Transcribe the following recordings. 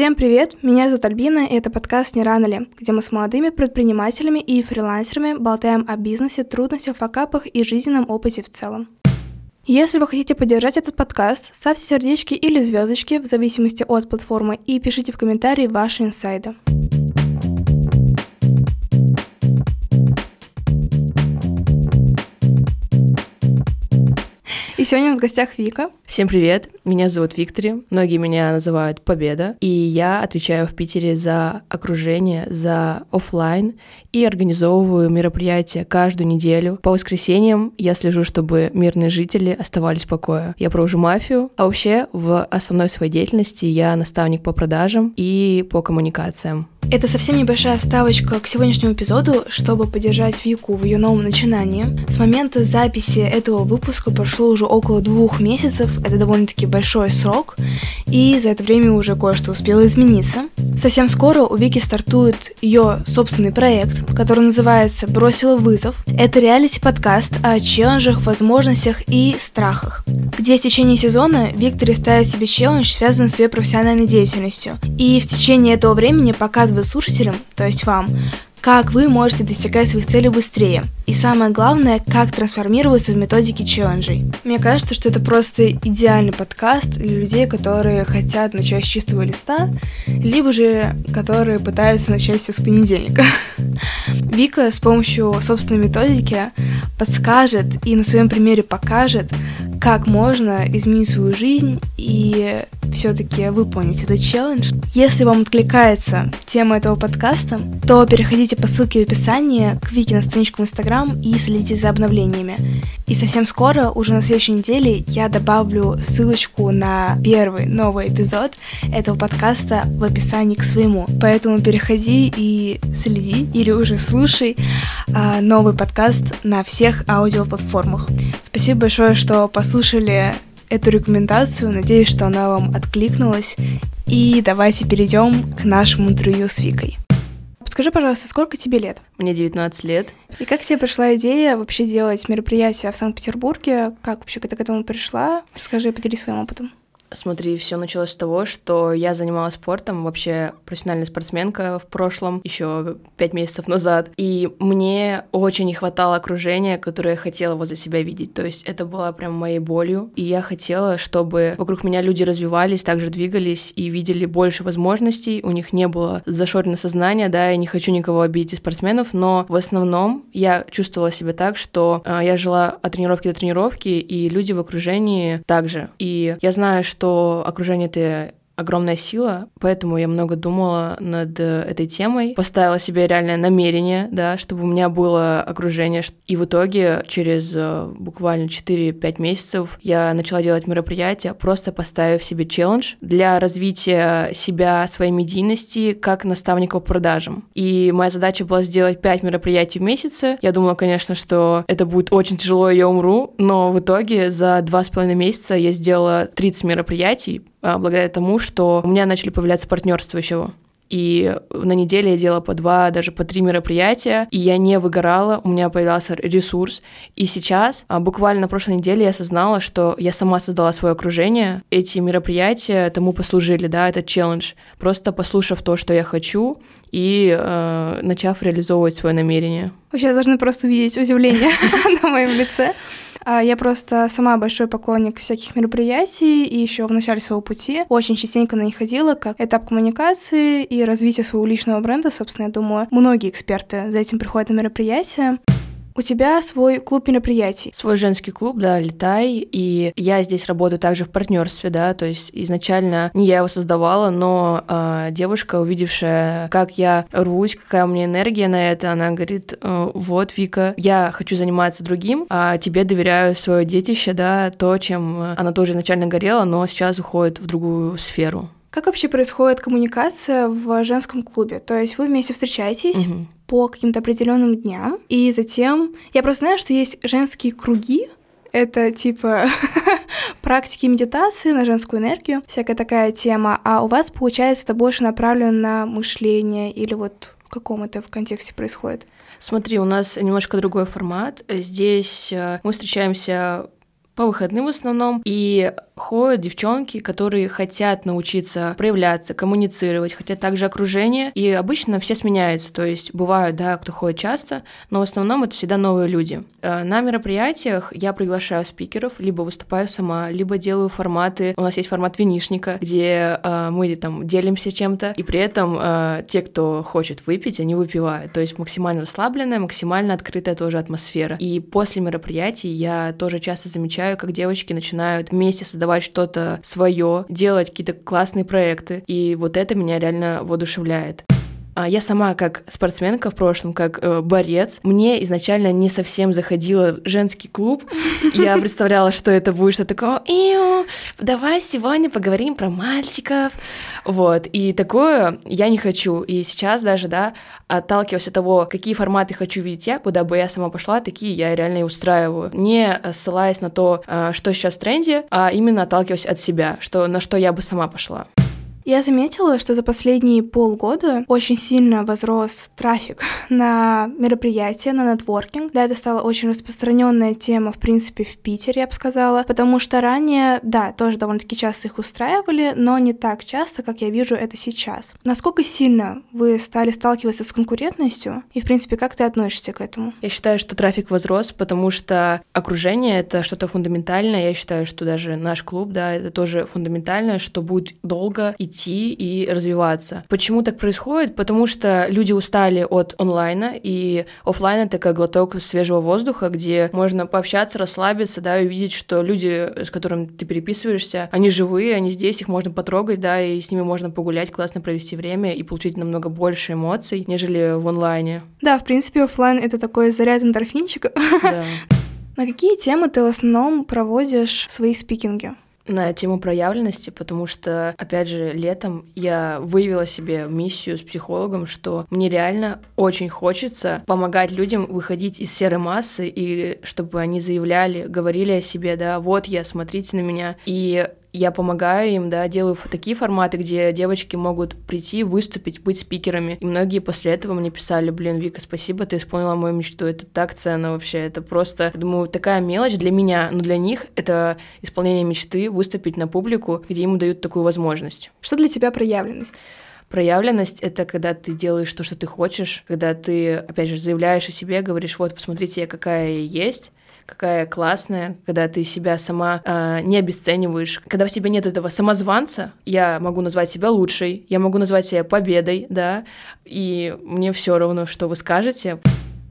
Всем привет, меня зовут Альбина, и это подкаст «Не рано ли?», где мы с молодыми предпринимателями и фрилансерами болтаем о бизнесе, трудностях, факапах и жизненном опыте в целом. Если вы хотите поддержать этот подкаст, ставьте сердечки или звездочки в зависимости от платформы и пишите в комментарии ваши инсайды. И сегодня в гостях Вика. Всем привет, меня зовут Виктори, многие меня называют Победа, и я отвечаю в Питере за окружение, за офлайн и организовываю мероприятия каждую неделю. По воскресеньям я слежу, чтобы мирные жители оставались в покое. Я провожу мафию, а вообще в основной своей деятельности я наставник по продажам и по коммуникациям. Это совсем небольшая вставочка к сегодняшнему эпизоду, чтобы поддержать Вику в ее новом начинании. С момента записи этого выпуска прошло уже около двух месяцев, это довольно-таки большой срок, и за это время уже кое-что успело измениться. Совсем скоро у Вики стартует ее собственный проект, который называется «Бросила вызов». Это реалити-подкаст о челленджах, возможностях и страхах, где в течение сезона Виктори ставит себе челлендж, связанный с ее профессиональной деятельностью, и в течение этого времени показывает слушателям, то есть вам, как вы можете достигать своих целей быстрее. И самое главное, как трансформироваться в методике челленджей. Мне кажется, что это просто идеальный подкаст для людей, которые хотят начать с чистого листа, либо же которые пытаются начать все с понедельника. Вика с помощью собственной методики подскажет и на своем примере покажет, как можно изменить свою жизнь и все-таки выполнить этот челлендж. Если вам откликается тема этого подкаста, то переходите по ссылке в описании к Вике на страничку в Инстаграм и следите за обновлениями. И совсем скоро, уже на следующей неделе, я добавлю ссылочку на первый новый эпизод этого подкаста в описании к своему. Поэтому переходи и следи или уже слушай а, новый подкаст на всех аудиоплатформах. Спасибо большое, что послушали эту рекомендацию. Надеюсь, что она вам откликнулась. И давайте перейдем к нашему интервью с Викой. Скажи, пожалуйста, сколько тебе лет? Мне 19 лет. И как тебе пришла идея вообще делать мероприятие в Санкт-Петербурге? Как вообще ты к этому пришла? Расскажи, поделись своим опытом. Смотри, все началось с того, что я занималась спортом, вообще профессиональная спортсменка в прошлом, еще пять месяцев назад. И мне очень не хватало окружения, которое я хотела возле себя видеть. То есть это было прям моей болью. И я хотела, чтобы вокруг меня люди развивались, также двигались и видели больше возможностей. У них не было зашорено сознание, да, я не хочу никого обидеть из спортсменов, но в основном я чувствовала себя так, что э, я жила от тренировки до тренировки, и люди в окружении также. И я знаю, что что окружение ты огромная сила, поэтому я много думала над э, этой темой, поставила себе реальное намерение, да, чтобы у меня было окружение, и в итоге через э, буквально 4-5 месяцев я начала делать мероприятия, просто поставив себе челлендж для развития себя, своей медийности, как наставника по продажам. И моя задача была сделать 5 мероприятий в месяц. Я думала, конечно, что это будет очень тяжело, и я умру, но в итоге за 2,5 месяца я сделала 30 мероприятий, благодаря тому, что у меня начали появляться партнерства еще. И на неделе я делала по два, даже по три мероприятия, и я не выгорала, у меня появлялся ресурс. И сейчас, а, буквально на прошлой неделе, я осознала, что я сама создала свое окружение. Эти мероприятия тому послужили, да, этот челлендж. Просто послушав то, что я хочу, и э, начав реализовывать свое намерение. Сейчас должны просто увидеть удивление на моем лице. А, я просто сама большой поклонник всяких мероприятий, и еще в начале своего пути очень частенько на них ходила, как этап коммуникации и развития своего личного бренда. Собственно, я думаю, многие эксперты за этим приходят на мероприятия. У тебя свой клуб мероприятий. Свой женский клуб, да, Летай. И я здесь работаю также в партнерстве, да, то есть изначально не я его создавала, но э, девушка, увидевшая, как я рвусь, какая у меня энергия на это, она говорит, э, вот, Вика, я хочу заниматься другим, а тебе доверяю свое детище, да, то, чем она тоже изначально горела, но сейчас уходит в другую сферу. Как вообще происходит коммуникация в женском клубе? То есть вы вместе встречаетесь угу. по каким-то определенным дням, и затем... Я просто знаю, что есть женские круги, это типа практики медитации на женскую энергию, всякая такая тема, а у вас, получается, это больше направлено на мышление или вот в каком это в контексте происходит? Смотри, у нас немножко другой формат. Здесь э, мы встречаемся по выходным в основном, и ходят девчонки, которые хотят научиться проявляться, коммуницировать, хотят также окружение, и обычно все сменяются, то есть бывают, да, кто ходит часто, но в основном это всегда новые люди. Э, на мероприятиях я приглашаю спикеров, либо выступаю сама, либо делаю форматы. У нас есть формат винишника, где э, мы там делимся чем-то, и при этом э, те, кто хочет выпить, они выпивают. То есть максимально расслабленная, максимально открытая тоже атмосфера. И после мероприятий я тоже часто замечаю, как девочки начинают вместе создавать что-то свое, делать какие-то классные проекты. И вот это меня реально воодушевляет. А я сама как спортсменка в прошлом, как э, борец, мне изначально не совсем заходила женский клуб. Я представляла, что это будет что-то такое, Иу, давай сегодня поговорим про мальчиков. Вот, и такое я не хочу. И сейчас даже, да, отталкиваясь от того, какие форматы хочу видеть я, куда бы я сама пошла, такие я реально и устраиваю. Не ссылаясь на то, э, что сейчас в тренде, а именно отталкиваясь от себя, что, на что я бы сама пошла. Я заметила, что за последние полгода очень сильно возрос трафик на мероприятия, на нетворкинг. Да, это стала очень распространенная тема, в принципе, в Питере, я бы сказала, потому что ранее, да, тоже довольно-таки часто их устраивали, но не так часто, как я вижу это сейчас. Насколько сильно вы стали сталкиваться с конкурентностью, и, в принципе, как ты относишься к этому? Я считаю, что трафик возрос, потому что окружение — это что-то фундаментальное. Я считаю, что даже наш клуб, да, это тоже фундаментальное, что будет долго идти идти и развиваться. Почему так происходит? Потому что люди устали от онлайна, и офлайн это как глоток свежего воздуха, где можно пообщаться, расслабиться, да, и увидеть, что люди, с которыми ты переписываешься, они живые, они здесь, их можно потрогать, да, и с ними можно погулять, классно провести время и получить намного больше эмоций, нежели в онлайне. Да, в принципе, офлайн это такой заряд эндорфинчика. Да. На какие темы ты в основном проводишь свои спикинги? На тему проявленности, потому что, опять же, летом я выявила себе миссию с психологом, что мне реально очень хочется помогать людям выходить из серой массы, и чтобы они заявляли, говорили о себе, да, вот я, смотрите на меня. И я помогаю им, да, делаю такие форматы, где девочки могут прийти, выступить, быть спикерами. И многие после этого мне писали, блин, Вика, спасибо, ты исполнила мою мечту, это так ценно вообще, это просто, думаю, такая мелочь для меня, но для них это исполнение мечты, выступить на публику, где им дают такую возможность. Что для тебя проявленность? Проявленность — это когда ты делаешь то, что ты хочешь, когда ты, опять же, заявляешь о себе, говоришь, вот, посмотрите, я какая я есть, какая классная, когда ты себя сама э, не обесцениваешь, когда в тебе нет этого самозванца, я могу назвать себя лучшей, я могу назвать себя победой, да, и мне все равно, что вы скажете.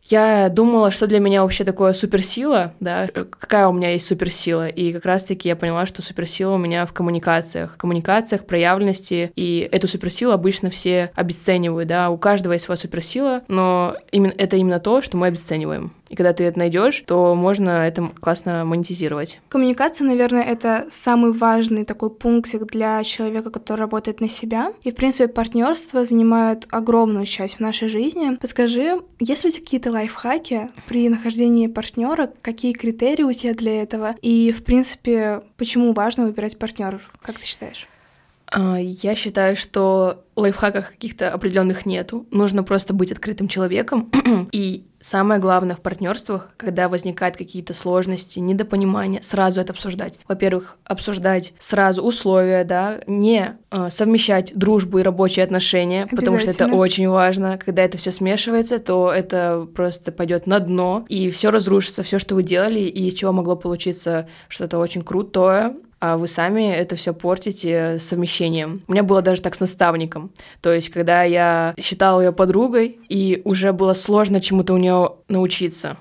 Я думала, что для меня вообще такое суперсила, да, какая у меня есть суперсила, и как раз-таки я поняла, что суперсила у меня в коммуникациях, в коммуникациях, проявленности, и эту суперсилу обычно все обесценивают, да, у каждого есть своя суперсила, но именно, это именно то, что мы обесцениваем. И когда ты это найдешь, то можно это классно монетизировать. Коммуникация, наверное, это самый важный такой пунктик для человека, который работает на себя. И, в принципе, партнерство занимает огромную часть в нашей жизни. Подскажи, есть ли у тебя какие-то лайфхаки при нахождении партнера? Какие критерии у тебя для этого? И, в принципе, почему важно выбирать партнеров? Как ты считаешь? А, я считаю, что лайфхаков каких-то определенных нету. Нужно просто быть открытым человеком. И самое главное в партнерствах, когда возникают какие-то сложности, недопонимания, сразу это обсуждать. Во-первых, обсуждать сразу условия, да, не э, совмещать дружбу и рабочие отношения, потому что это очень важно. Когда это все смешивается, то это просто пойдет на дно, и все разрушится, все, что вы делали, и из чего могло получиться что-то очень крутое, а вы сами это все портите совмещением. У меня было даже так с наставником. То есть, когда я считала ее подругой, и уже было сложно чему-то у нее научиться.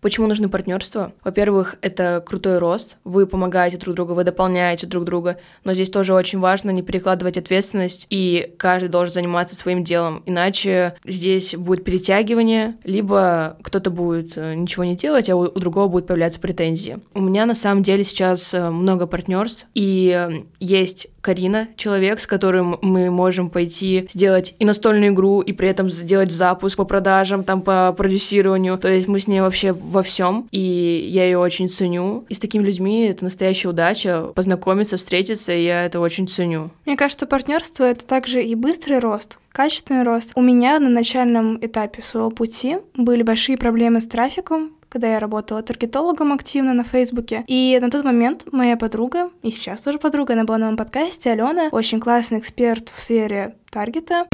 Почему нужны партнерства? Во-первых, это крутой рост, вы помогаете друг другу, вы дополняете друг друга, но здесь тоже очень важно не перекладывать ответственность, и каждый должен заниматься своим делом, иначе здесь будет перетягивание, либо кто-то будет э, ничего не делать, а у, у другого будут появляться претензии. У меня на самом деле сейчас э, много партнерств, и э, есть Карина, человек, с которым мы можем пойти сделать и настольную игру, и при этом сделать запуск по продажам, там по продюсированию. То есть мы с ней вообще во всем, и я ее очень ценю. И с такими людьми это настоящая удача познакомиться, встретиться, и я это очень ценю. Мне кажется, партнерство это также и быстрый рост, качественный рост. У меня на начальном этапе своего пути были большие проблемы с трафиком, когда я работала таргетологом активно на Фейсбуке. И на тот момент моя подруга, и сейчас тоже подруга, она была на моем подкасте, Алена, очень классный эксперт в сфере таргета.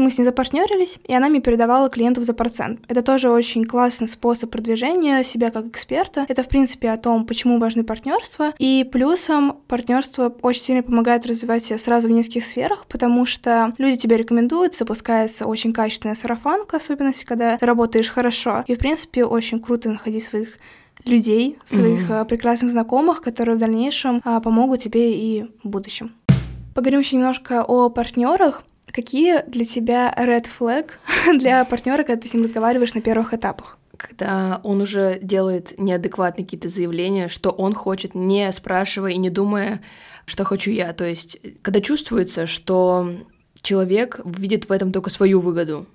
Мы с ней запартнерились, и она мне передавала клиентов за процент. Это тоже очень классный способ продвижения себя как эксперта. Это, в принципе, о том, почему важны партнерства. И плюсом партнерство очень сильно помогает развивать себя сразу в нескольких сферах, потому что люди тебя рекомендуют, запускается очень качественная сарафанка, особенно когда ты работаешь хорошо. И, в принципе, очень круто находить своих людей, своих mm-hmm. прекрасных знакомых, которые в дальнейшем а, помогут тебе и в будущем. Поговорим еще немножко о партнерах. Какие для тебя red flag для партнера, когда ты с ним разговариваешь на первых этапах? Когда он уже делает неадекватные какие-то заявления, что он хочет, не спрашивая и не думая, что хочу я. То есть, когда чувствуется, что человек видит в этом только свою выгоду,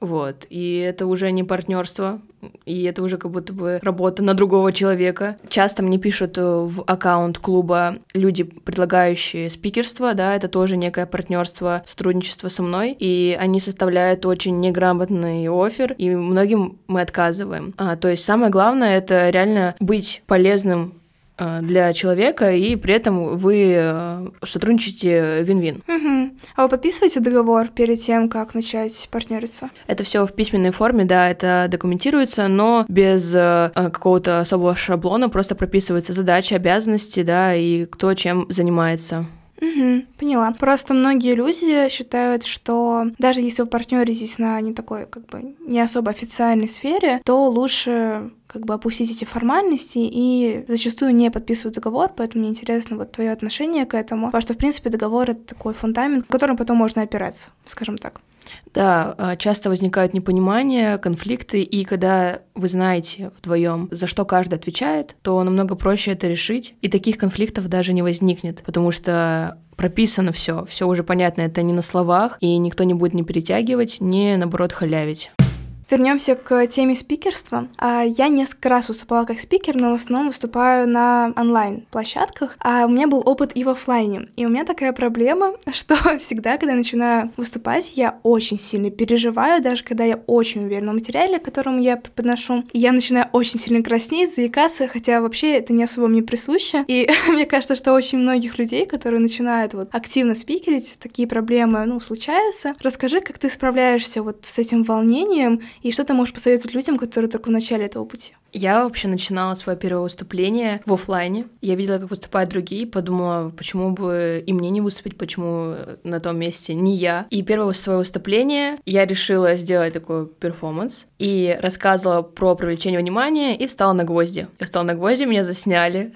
вот. И это уже не партнерство, и это уже как будто бы работа на другого человека. Часто мне пишут э, в аккаунт клуба люди, предлагающие спикерство, да, это тоже некое партнерство, сотрудничество со мной, и они составляют очень неграмотный офер, и многим мы отказываем. А, то есть самое главное — это реально быть полезным для человека, и при этом вы э, сотрудничаете вин-вин. Угу. А вы подписываете договор перед тем, как начать партнериться? Это все в письменной форме, да, это документируется, но без э, какого-то особого шаблона, просто прописываются задачи, обязанности, да, и кто чем занимается. Угу, поняла. Просто многие люди считают, что даже если вы партнеритесь на не такой, как бы, не особо официальной сфере, то лучше как бы опустить эти формальности и зачастую не подписывают договор, поэтому мне интересно вот твое отношение к этому, потому что, в принципе, договор — это такой фундамент, к которому потом можно опираться, скажем так. Да, а, часто возникают непонимания, конфликты, и когда вы знаете вдвоем, за что каждый отвечает, то намного проще это решить, и таких конфликтов даже не возникнет, потому что прописано все, все уже понятно, это не на словах, и никто не будет не перетягивать, не наоборот халявить. Вернемся к теме спикерства. А, я несколько раз выступала как спикер, но в основном выступаю на онлайн-площадках, а у меня был опыт и в офлайне. И у меня такая проблема, что всегда, когда я начинаю выступать, я очень сильно переживаю, даже когда я очень уверена в материале, которому я подношу. Я начинаю очень сильно краснеть, заикаться, хотя вообще это не особо мне присуще. И мне кажется, что очень многих людей, которые начинают вот активно спикерить, такие проблемы, ну, случаются. Расскажи, как ты справляешься вот с этим волнением и что ты можешь посоветовать людям, которые только в начале этого пути? Я вообще начинала свое первое выступление в офлайне. Я видела, как выступают другие, подумала, почему бы и мне не выступить, почему на том месте не я. И первое свое выступление я решила сделать такой перформанс и рассказывала про привлечение внимания и встала на гвозди. Я встала на гвозди, меня засняли,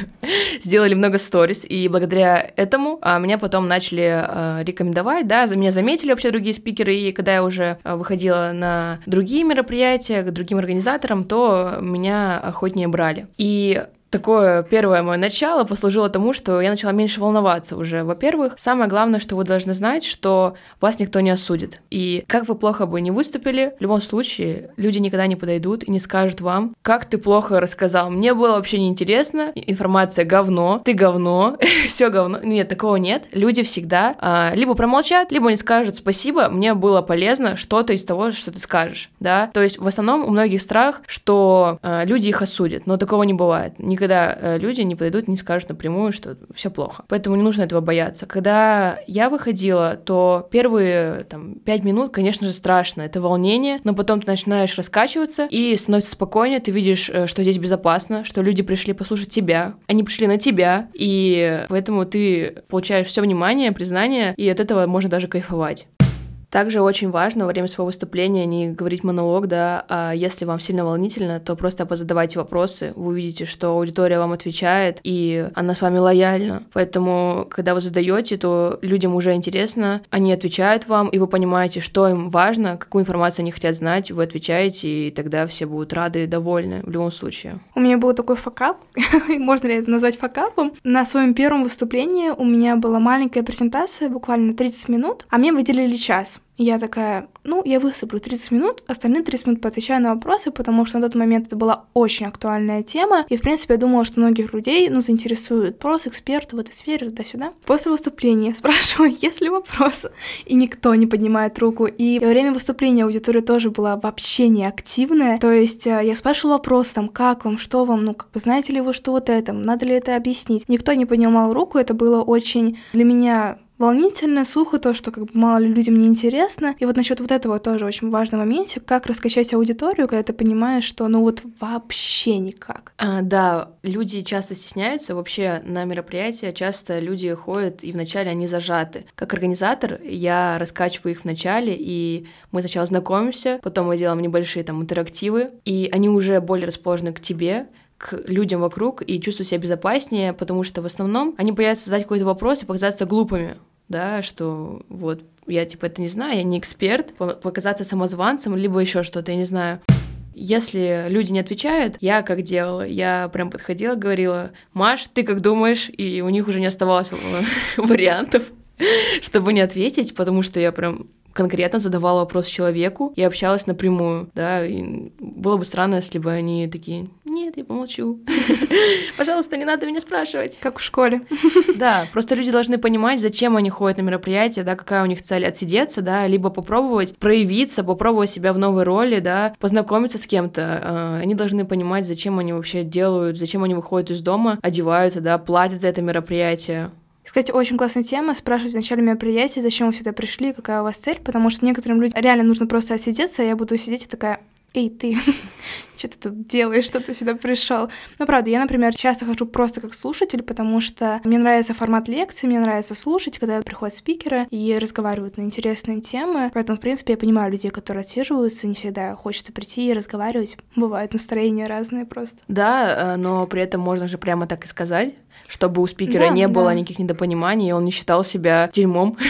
сделали много сторис, и благодаря этому а, меня потом начали а, рекомендовать, да, меня заметили вообще другие спикеры, и когда я уже а, выходила на другие мероприятия, к другим организаторам, то меня охотнее брали. И такое первое мое начало послужило тому, что я начала меньше волноваться уже. Во-первых, самое главное, что вы должны знать, что вас никто не осудит. И как вы плохо бы не выступили, в любом случае люди никогда не подойдут и не скажут вам, как ты плохо рассказал. Мне было вообще неинтересно, информация говно, ты говно, все говно. Нет, такого нет. Люди всегда а, либо промолчат, либо не скажут спасибо, мне было полезно что-то из того, что ты скажешь, да. То есть в основном у многих страх, что а, люди их осудят, но такого не бывает никогда э, люди не подойдут не скажут напрямую, что все плохо. Поэтому не нужно этого бояться. Когда я выходила, то первые там, пять минут, конечно же, страшно. Это волнение, но потом ты начинаешь раскачиваться и становится спокойнее, ты видишь, э, что здесь безопасно, что люди пришли послушать тебя, они пришли на тебя, и поэтому ты получаешь все внимание, признание, и от этого можно даже кайфовать. Также очень важно во время своего выступления не говорить монолог, да, а если вам сильно волнительно, то просто позадавайте вопросы, вы увидите, что аудитория вам отвечает, и она с вами лояльна. Поэтому, когда вы задаете, то людям уже интересно, они отвечают вам, и вы понимаете, что им важно, какую информацию они хотят знать, вы отвечаете, и тогда все будут рады и довольны в любом случае. У меня был такой факап, можно ли это назвать факапом? На своем первом выступлении у меня была маленькая презентация, буквально 30 минут, а мне выделили час. Я такая, ну, я выступлю 30 минут, остальные 30 минут поотвечаю на вопросы, потому что на тот момент это была очень актуальная тема, и, в принципе, я думала, что многих людей, ну, заинтересует вопрос эксперт в этой сфере, туда-сюда. После выступления спрашиваю, есть ли вопросы, и никто не поднимает руку. И во время выступления аудитория тоже была вообще не активная, то есть э, я спрашивала вопрос там, как вам, что вам, ну, как бы, знаете ли вы, что вот это, надо ли это объяснить. Никто не поднимал руку, это было очень для меня волнительно, сухо, то, что как бы мало ли людям не интересно. И вот насчет вот этого тоже очень важный момент, как раскачать аудиторию, когда ты понимаешь, что ну вот вообще никак. А, да, люди часто стесняются, вообще на мероприятия часто люди ходят, и вначале они зажаты. Как организатор я раскачиваю их вначале, и мы сначала знакомимся, потом мы делаем небольшие там интерактивы, и они уже более расположены к тебе, к людям вокруг и чувствуют себя безопаснее, потому что в основном они боятся задать какой-то вопрос и показаться глупыми да, что вот я типа это не знаю, я не эксперт, показаться самозванцем, либо еще что-то, я не знаю. Если люди не отвечают, я как делала, я прям подходила, говорила, Маш, ты как думаешь? И у них уже не оставалось вариантов, чтобы не ответить, потому что я прям конкретно задавала вопрос человеку и общалась напрямую, да, и было бы странно, если бы они такие, нет, я помолчу, пожалуйста, не надо меня спрашивать. Как в школе. Да, просто люди должны понимать, зачем они ходят на мероприятие, да, какая у них цель, отсидеться, да, либо попробовать проявиться, попробовать себя в новой роли, да, познакомиться с кем-то, а, они должны понимать, зачем они вообще делают, зачем они выходят из дома, одеваются, да, платят за это мероприятие, кстати, очень классная тема спрашивать в начале мероприятия, зачем вы сюда пришли, какая у вас цель, потому что некоторым людям реально нужно просто отсидеться, а я буду сидеть и такая, эй, ты, что ты тут делаешь, что ты сюда пришел? Ну, правда, я, например, часто хожу просто как слушатель, потому что мне нравится формат лекции, мне нравится слушать, когда приходят спикеры и разговаривают на интересные темы. Поэтому, в принципе, я понимаю людей, которые отсиживаются, не всегда хочется прийти и разговаривать. Бывают настроения разные просто. Да, э, но при этом можно же прямо так и сказать, чтобы у спикера да, не да. было никаких недопониманий, и он не считал себя дерьмом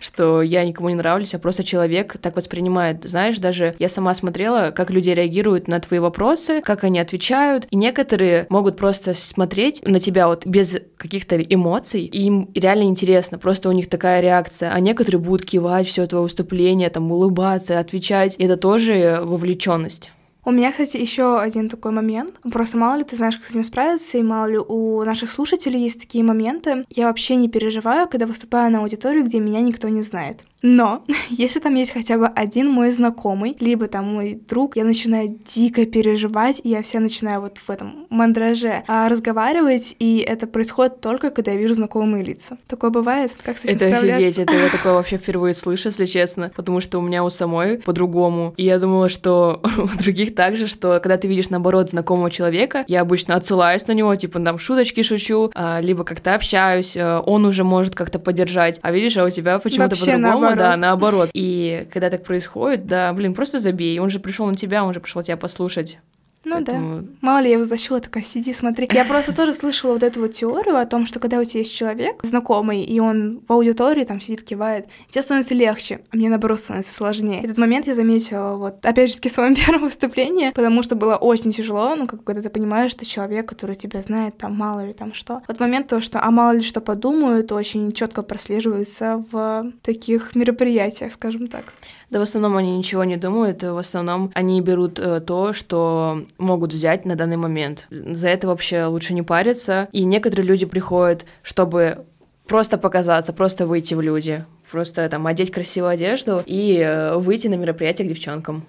что я никому не нравлюсь, а просто человек так воспринимает. Знаешь, даже я сама смотрела, как люди реагируют на твои вопросы, как они отвечают, и некоторые могут просто смотреть на тебя вот без каких-то эмоций, и им реально интересно, просто у них такая реакция, а некоторые будут кивать все твое выступление, там улыбаться, отвечать, и это тоже вовлеченность. У меня, кстати, еще один такой момент. Просто мало ли ты знаешь, как с этим справиться, и мало ли у наших слушателей есть такие моменты. Я вообще не переживаю, когда выступаю на аудиторию, где меня никто не знает. Но если там есть хотя бы один мой знакомый, либо там мой друг, я начинаю дико переживать, и я все начинаю вот в этом мандраже а, разговаривать, и это происходит только, когда я вижу знакомые лица. Такое бывает? Как с этим Это офигеть, это я такое вообще впервые слышу, если честно, потому что у меня у самой по-другому. И я думала, что у других также, что когда ты видишь, наоборот, знакомого человека, я обычно отсылаюсь на него, типа, там, шуточки шучу, а, либо как-то общаюсь, а, он уже может как-то поддержать, а видишь, а у тебя почему-то по-другому, наоборот. да, наоборот. И когда так происходит, да, блин, просто забей. Он же пришел на тебя, он же пришел тебя послушать. Ну Поэтому... да. Мало ли я его защила, такая, сиди, смотри. Я просто тоже слышала вот эту вот теорию о том, что когда у тебя есть человек знакомый, и он в аудитории там сидит, кивает, тебе становится легче, а мне наоборот становится сложнее. Этот момент я заметила вот, опять же таки, в своем первом выступлении, потому что было очень тяжело, ну, как когда ты понимаешь, что человек, который тебя знает, там, мало ли там что. Вот момент то, что, а мало ли что подумают, очень четко прослеживается в таких мероприятиях, скажем так. Да, в основном они ничего не думают, в основном они берут э, то, что могут взять на данный момент. За это вообще лучше не париться. И некоторые люди приходят, чтобы просто показаться, просто выйти в люди, просто там одеть красивую одежду и э, выйти на мероприятие к девчонкам.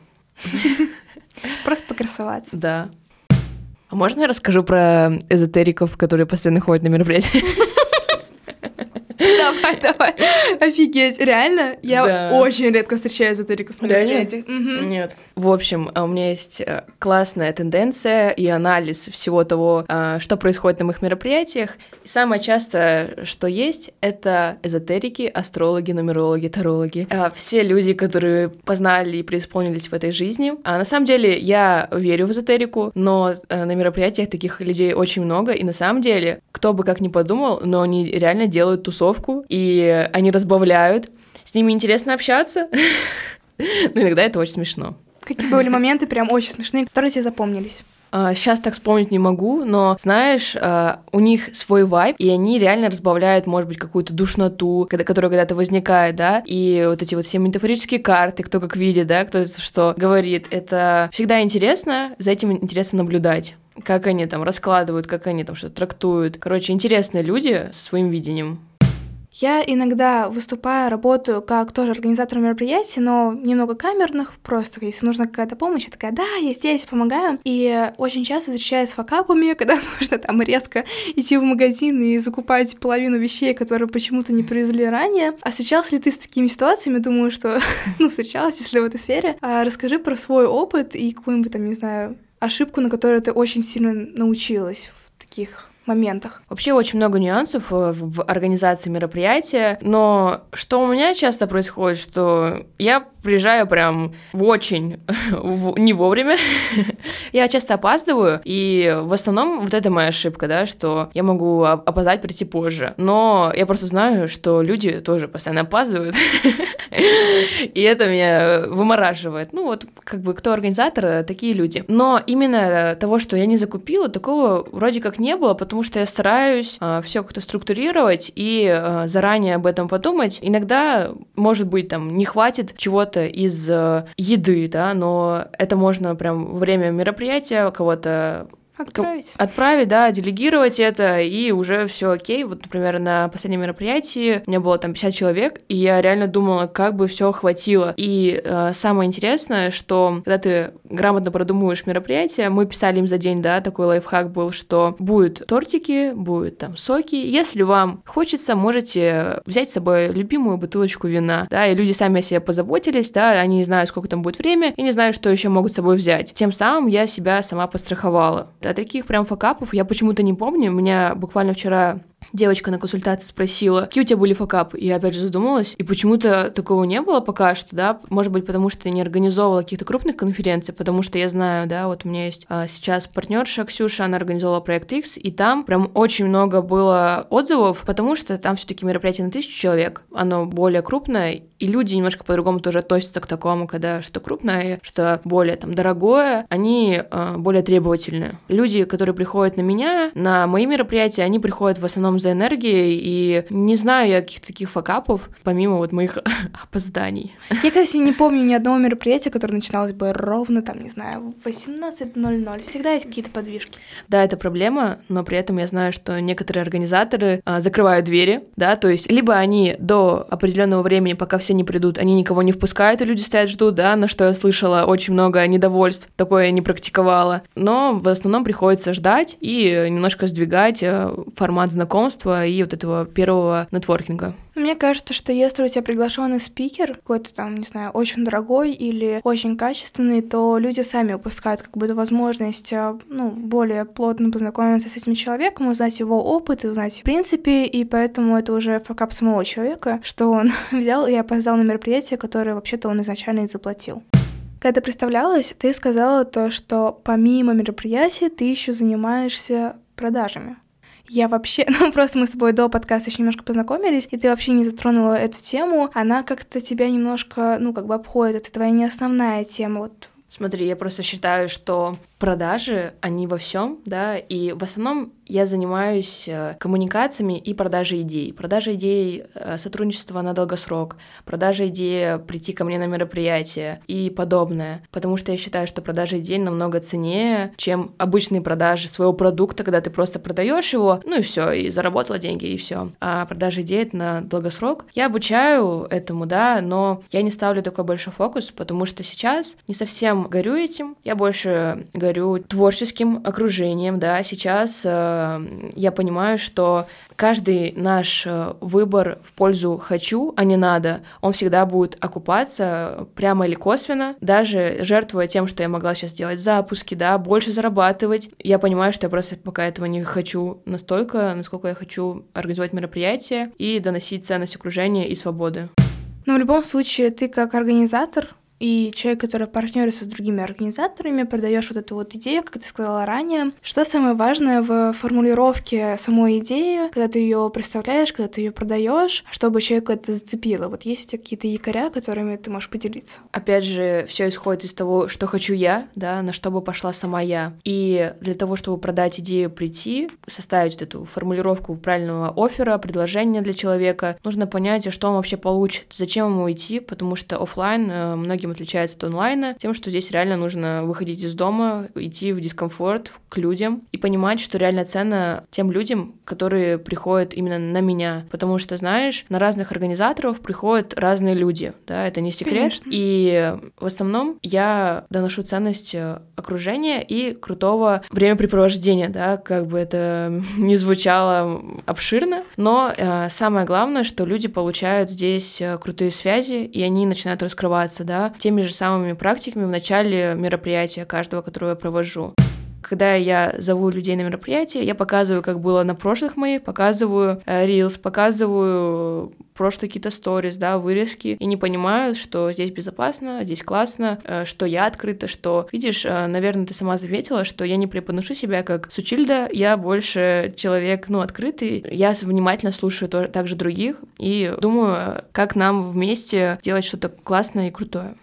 Просто покрасоваться. Да. А можно я расскажу про эзотериков, которые постоянно ходят на мероприятия? Давай, давай. Офигеть, реально? Я да. очень редко встречаю эзотериков на мероприятиях. Угу. Нет. В общем, а у меня есть э, классная тенденция и анализ всего того, а, что происходит на моих мероприятиях. И самое часто, что есть, это эзотерики, астрологи, нумерологи, тарологи. А, все люди, которые познали и преисполнились в этой жизни. А на самом деле я верю в эзотерику, но э, на мероприятиях таких людей очень много, и на самом деле, кто бы как ни подумал, но они реально делают тусовку тусовку, и они разбавляют. С ними интересно общаться, но иногда это очень смешно. Какие были моменты прям очень смешные, которые тебе запомнились? Сейчас так вспомнить не могу, но, знаешь, у них свой вайб, и они реально разбавляют, может быть, какую-то душноту, которая когда-то возникает, да, и вот эти вот все метафорические карты, кто как видит, да, кто что говорит. Это всегда интересно, за этим интересно наблюдать как они там раскладывают, как они там что-то трактуют. Короче, интересные люди со своим видением. Я иногда выступаю, работаю как тоже организатор мероприятий, но немного камерных, просто если нужна какая-то помощь, я такая, да, я здесь, помогаю. И очень часто встречаюсь с факапами, когда нужно там резко идти в магазин и закупать половину вещей, которые почему-то не привезли ранее. А встречался ли ты с такими ситуациями? Думаю, что, ну, встречалась, если в этой сфере. А расскажи про свой опыт и какую-нибудь там, не знаю, ошибку, на которую ты очень сильно научилась в таких моментах. Вообще очень много нюансов э, в организации мероприятия, но что у меня часто происходит, что я приезжаю прям в очень не вовремя. я часто опаздываю, и в основном вот это моя ошибка, да, что я могу опоздать, прийти позже. Но я просто знаю, что люди тоже постоянно опаздывают, и это меня вымораживает. Ну вот, как бы, кто организатор, такие люди. Но именно того, что я не закупила, такого вроде как не было, потому что я стараюсь э, все как-то структурировать и э, заранее об этом подумать. Иногда, может быть, там не хватит чего-то из э, еды, да, но это можно прям время мероприятия кого-то Отправить. Отправить, да, делегировать это, и уже все окей. Вот, например, на последнем мероприятии у меня было там 50 человек, и я реально думала, как бы все хватило. И э, самое интересное, что когда ты грамотно продумываешь мероприятие, мы писали им за день, да, такой лайфхак был, что будут тортики, будут там соки. Если вам хочется, можете взять с собой любимую бутылочку вина, да, и люди сами о себе позаботились, да, они не знают, сколько там будет время, и не знают, что еще могут с собой взять. Тем самым я себя сама постраховала. А таких прям факапов я почему-то не помню. У меня буквально вчера девочка на консультации спросила, какие у тебя были факапы? Я опять же задумалась, и почему-то такого не было пока что, да, может быть, потому что я не организовывала каких-то крупных конференций, потому что я знаю, да, вот у меня есть а, сейчас партнерша Ксюша, она организовала проект X, и там прям очень много было отзывов, потому что там все-таки мероприятие на тысячу человек, оно более крупное, и люди немножко по-другому тоже относятся к такому, когда что крупное, что более там дорогое, они э, более требовательны. Люди, которые приходят на меня, на мои мероприятия, они приходят в основном за энергией, и не знаю я каких-то таких факапов, помимо вот моих опозданий. Я, кстати, не помню ни одного мероприятия, которое начиналось бы ровно, там, не знаю, в 18.00. Всегда есть какие-то подвижки. Да, это проблема, но при этом я знаю, что некоторые организаторы а, закрывают двери, да, то есть либо они до определенного времени, пока все не придут, они никого не впускают, и люди стоят, ждут, да, на что я слышала очень много недовольств, такое я не практиковала. Но в основном приходится ждать и немножко сдвигать э, формат знакомства и вот этого первого нетворкинга. Мне кажется, что если у тебя приглашенный спикер, какой-то там, не знаю, очень дорогой или очень качественный, то люди сами упускают как бы возможность, э, ну, более плотно познакомиться с этим человеком, узнать его опыт и узнать в принципе, и поэтому это уже факап самого человека, что он взял и опоздал на мероприятие, которое вообще-то он изначально и заплатил. Когда ты представлялась, ты сказала то, что помимо мероприятий ты еще занимаешься продажами. Я вообще, ну просто мы с тобой до подкаста еще немножко познакомились, и ты вообще не затронула эту тему. Она как-то тебя немножко, ну как бы обходит. Это твоя не основная тема. Вот Смотри, я просто считаю, что продажи, они во всем, да, и в основном я занимаюсь э, коммуникациями и продажей идей. Продажа идей э, сотрудничества на долгосрок, продажа идеи прийти ко мне на мероприятие и подобное. Потому что я считаю, что продажа идей намного ценнее, чем обычные продажи своего продукта, когда ты просто продаешь его, ну и все, и заработала деньги, и все. А продажа идей это на долгосрок. Я обучаю этому, да, но я не ставлю такой большой фокус, потому что сейчас не совсем горю этим. Я больше творческим окружением, да, сейчас э, я понимаю, что каждый наш э, выбор в пользу «хочу», а не «надо», он всегда будет окупаться прямо или косвенно, даже жертвуя тем, что я могла сейчас делать запуски, да, больше зарабатывать. Я понимаю, что я просто пока этого не хочу настолько, насколько я хочу организовать мероприятие и доносить ценность окружения и свободы. Но в любом случае, ты как организатор и человек, который партнерится с другими организаторами, продаешь вот эту вот идею, как ты сказала ранее. Что самое важное в формулировке самой идеи, когда ты ее представляешь, когда ты ее продаешь, чтобы человек это зацепило? Вот есть у тебя какие-то якоря, которыми ты можешь поделиться? Опять же, все исходит из того, что хочу я, да, на что бы пошла сама я. И для того, чтобы продать идею, прийти, составить вот эту формулировку правильного оффера, предложения для человека, нужно понять, что он вообще получит, зачем ему идти, потому что офлайн э, многим отличается от онлайна тем, что здесь реально нужно выходить из дома, идти в дискомфорт к людям и понимать, что реально ценно тем людям, которые приходят именно на меня. Потому что, знаешь, на разных организаторов приходят разные люди, да, это не секрет. Конечно. И в основном я доношу ценность э, окружения и крутого времяпрепровождения, да, как бы это не звучало обширно, но э, самое главное, что люди получают здесь э, крутые связи, и они начинают раскрываться, да, теми же самыми практиками в начале мероприятия каждого, которое я провожу. Когда я зову людей на мероприятие, я показываю, как было на прошлых моих, показываю э, рилс, показываю прошлые какие-то сторис, да, вырезки, и не понимают, что здесь безопасно, здесь классно, э, что я открыта, что, видишь, э, наверное, ты сама заметила, что я не преподношу себя как Сучильда, я больше человек, ну, открытый, я внимательно слушаю тоже, также других и думаю, как нам вместе делать что-то классное и крутое.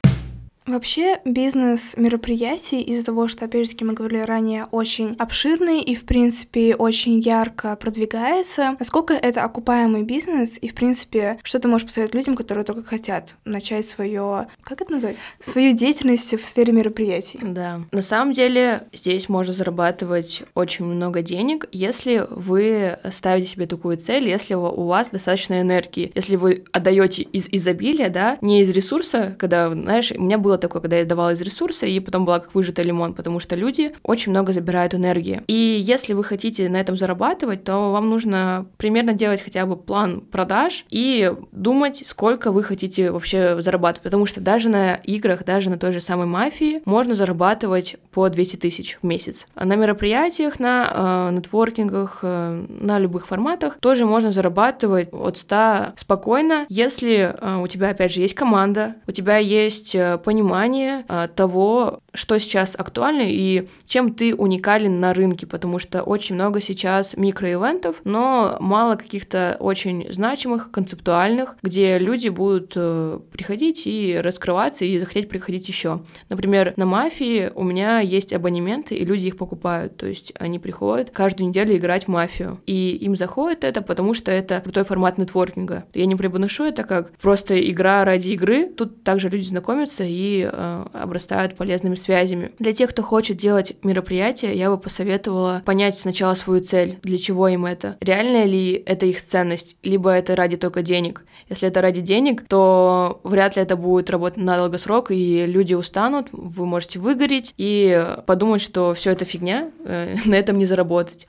Вообще, бизнес мероприятий из-за того, что, опять же, мы говорили ранее, очень обширный и, в принципе, очень ярко продвигается, насколько это окупаемый бизнес и, в принципе, что ты можешь посоветовать людям, которые только хотят начать свое, как это назвать, свою деятельность в сфере мероприятий? Да. На самом деле, здесь можно зарабатывать очень много денег, если вы ставите себе такую цель, если у вас достаточно энергии, если вы отдаете из изобилия, да, не из ресурса, когда, знаешь, у меня было было такое, когда я давала из ресурса, и потом была как выжатый лимон, потому что люди очень много забирают энергии. И если вы хотите на этом зарабатывать, то вам нужно примерно делать хотя бы план продаж и думать, сколько вы хотите вообще зарабатывать, потому что даже на играх, даже на той же самой мафии можно зарабатывать по 200 тысяч в месяц. А на мероприятиях, на э, нетворкингах, э, на любых форматах тоже можно зарабатывать от 100 спокойно, если э, у тебя, опять же, есть команда, у тебя есть э, понимание понимание а, того, что сейчас актуально и чем ты уникален на рынке, потому что очень много сейчас микроивентов, но мало каких-то очень значимых, концептуальных, где люди будут э, приходить и раскрываться и захотеть приходить еще. Например, на мафии у меня есть абонементы, и люди их покупают, то есть они приходят каждую неделю играть в мафию, и им заходит это, потому что это крутой формат нетворкинга. Я не преподношу это как просто игра ради игры, тут также люди знакомятся и э, обрастают полезными связями. Для тех, кто хочет делать мероприятие, я бы посоветовала понять сначала свою цель, для чего им это. Реально ли это их ценность, либо это ради только денег. Если это ради денег, то вряд ли это будет работать на долгосрок, и люди устанут, вы можете выгореть и подумать, что все это фигня, э, на этом не заработать.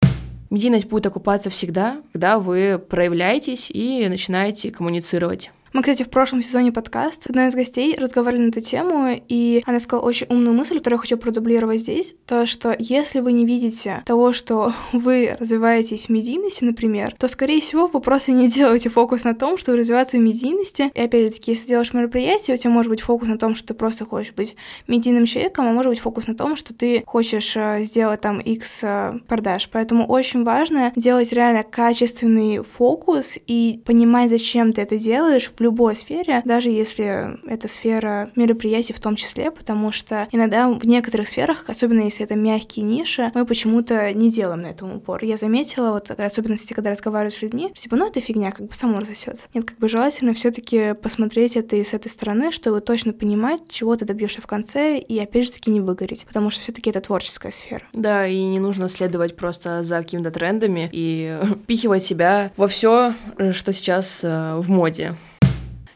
Медийность будет окупаться всегда, когда вы проявляетесь и начинаете коммуницировать. Мы, кстати, в прошлом сезоне подкаст одной из гостей разговаривали на эту тему, и она сказала очень умную мысль, которую я хочу продублировать здесь, то, что если вы не видите того, что вы развиваетесь в медийности, например, то, скорее всего, вы просто не делаете фокус на том, что развиваться в медийности. И, опять же таки, если делаешь мероприятие, у тебя может быть фокус на том, что ты просто хочешь быть медийным человеком, а может быть фокус на том, что ты хочешь э, сделать там X э, продаж. Поэтому очень важно делать реально качественный фокус и понимать, зачем ты это делаешь в любой сфере, даже если это сфера мероприятий в том числе, потому что иногда в некоторых сферах, особенно если это мягкие ниши, мы почему-то не делаем на этом упор. Я заметила, вот особенности, когда разговариваю с людьми, типа, ну это фигня, как бы само рассосется. Нет, как бы желательно все-таки посмотреть это и с этой стороны, чтобы точно понимать, чего ты добьешься в конце, и опять же таки не выгореть, потому что все-таки это творческая сфера. Да, и не нужно следовать просто за какими-то трендами и впихивать себя во все, что сейчас э, в моде.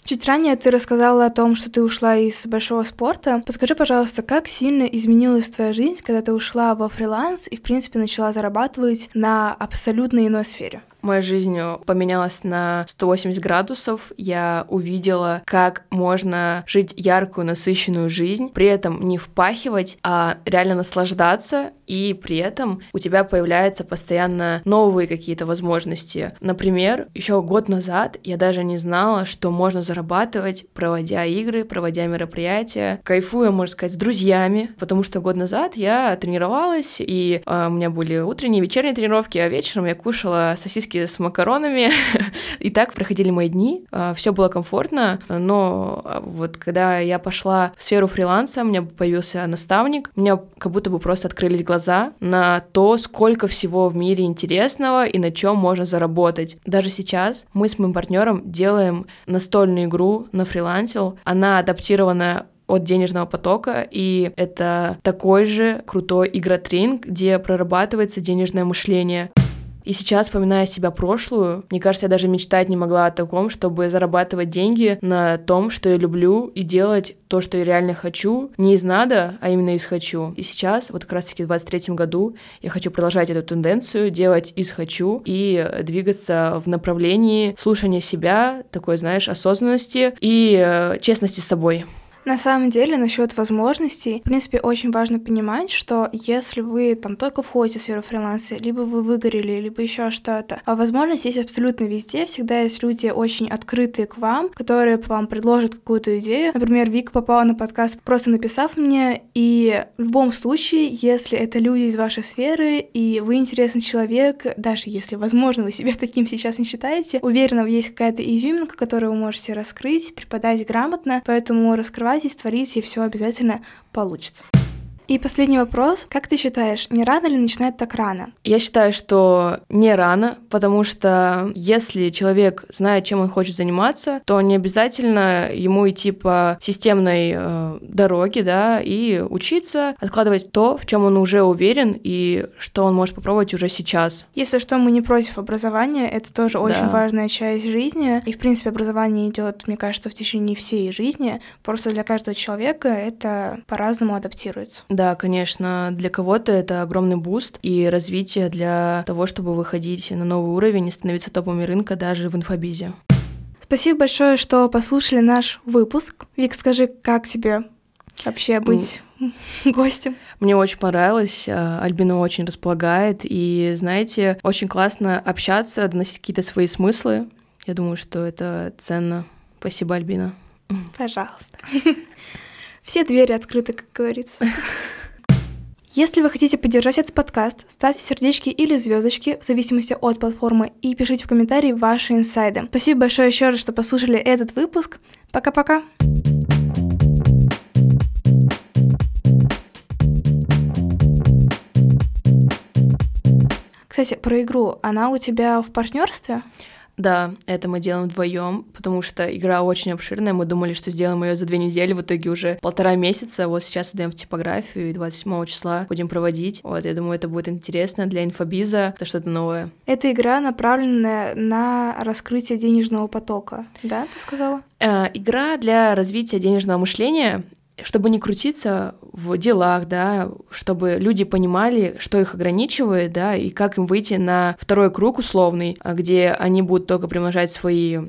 Чуть ранее ты рассказала о том, что ты ушла из большого спорта. Подскажи, пожалуйста, как сильно изменилась твоя жизнь, когда ты ушла во фриланс и, в принципе, начала зарабатывать на абсолютно иной сфере? Моя жизнь поменялась на 180 градусов. Я увидела, как можно жить яркую, насыщенную жизнь, при этом не впахивать, а реально наслаждаться, и при этом у тебя появляются постоянно новые какие-то возможности. Например, еще год назад я даже не знала, что можно зарабатывать, проводя игры, проводя мероприятия, кайфуя, можно сказать, с друзьями, потому что год назад я тренировалась, и э, у меня были утренние, вечерние тренировки, а вечером я кушала сосиски с макаронами, и так проходили мои дни, э, все было комфортно, но а, вот когда я пошла в сферу фриланса, у меня появился наставник, у меня как будто бы просто открылись глаза на то, сколько всего в мире интересного и на чем можно заработать. Даже сейчас мы с моим партнером делаем настольную игру на фрилансил. Она адаптирована от денежного потока, и это такой же крутой игротренинг, где прорабатывается денежное мышление. И сейчас, вспоминая себя прошлую, мне кажется, я даже мечтать не могла о таком, чтобы зарабатывать деньги на том, что я люблю, и делать то, что я реально хочу, не из надо, а именно из хочу. И сейчас, вот как раз-таки в 23 году, я хочу продолжать эту тенденцию, делать из хочу и двигаться в направлении слушания себя, такой, знаешь, осознанности и э, честности с собой. На самом деле, насчет возможностей, в принципе, очень важно понимать, что если вы там только входите в сферу фриланса, либо вы выгорели, либо еще что-то, а возможность есть абсолютно везде, всегда есть люди очень открытые к вам, которые вам предложат какую-то идею. Например, Вика попала на подкаст, просто написав мне, и в любом случае, если это люди из вашей сферы, и вы интересный человек, даже если, возможно, вы себя таким сейчас не считаете, уверена, есть какая-то изюминка, которую вы можете раскрыть, преподать грамотно, поэтому раскрывать старайтесь, творите, и все обязательно получится. И последний вопрос. Как ты считаешь, не рано ли начинать так рано? Я считаю, что не рано, потому что если человек знает, чем он хочет заниматься, то не обязательно ему идти по системной э, дороге, да, и учиться, откладывать то, в чем он уже уверен и что он может попробовать уже сейчас. Если что, мы не против образования, это тоже да. очень важная часть жизни. И, в принципе, образование идет, мне кажется, в течение всей жизни. Просто для каждого человека это по-разному адаптируется. Да, конечно, для кого-то это огромный буст и развитие для того, чтобы выходить на новый уровень и становиться топами рынка даже в инфобизе. Спасибо большое, что послушали наш выпуск. Вик, скажи, как тебе вообще быть гостем. Мне очень понравилось, а, Альбина очень располагает, и, знаете, очень классно общаться, доносить какие-то свои смыслы. Я думаю, что это ценно. Спасибо, Альбина. Пожалуйста. Все двери открыты, как говорится. Если вы хотите поддержать этот подкаст, ставьте сердечки или звездочки в зависимости от платформы и пишите в комментарии ваши инсайды. Спасибо большое еще раз, что послушали этот выпуск. Пока-пока. Кстати, про игру. Она у тебя в партнерстве? Да, это мы делаем вдвоем, потому что игра очень обширная. Мы думали, что сделаем ее за две недели, в итоге уже полтора месяца. Вот сейчас идем в типографию, и 27 числа будем проводить. Вот, я думаю, это будет интересно для инфобиза, это что-то новое. Эта игра направленная на раскрытие денежного потока, да, ты сказала? Э, игра для развития денежного мышления чтобы не крутиться в делах, да, чтобы люди понимали, что их ограничивает, да, и как им выйти на второй круг условный, а, где они будут только примножать свои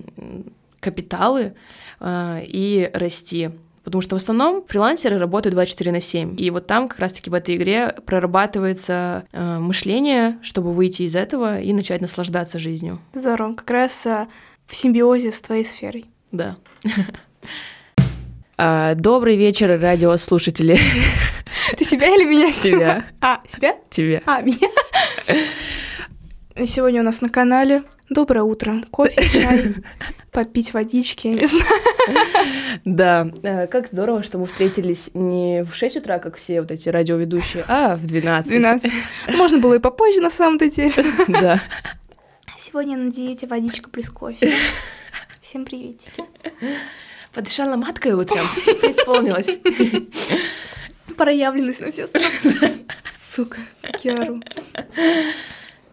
капиталы э, и расти. Потому что в основном фрилансеры работают 24 на 7. И вот там как раз-таки в этой игре прорабатывается э, мышление, чтобы выйти из этого и начать наслаждаться жизнью. Здорово. Как раз э, в симбиозе с твоей сферой. Да. А, добрый вечер, радиослушатели. Ты себя или меня? Себя. А, себя? Тебя. А, меня. Сегодня у нас на канале Доброе утро. Кофе, чай, попить водички, не знаю. Да, э, как здорово, что мы встретились не в 6 утра, как все вот эти радиоведущие, а в 12. 12. Можно было и попозже, на самом-то деле. Да. Сегодня на диете водичка плюс кофе. Всем приветики. Подышала маткой утром, преисполнилась. Проявленность на все Сука, ору.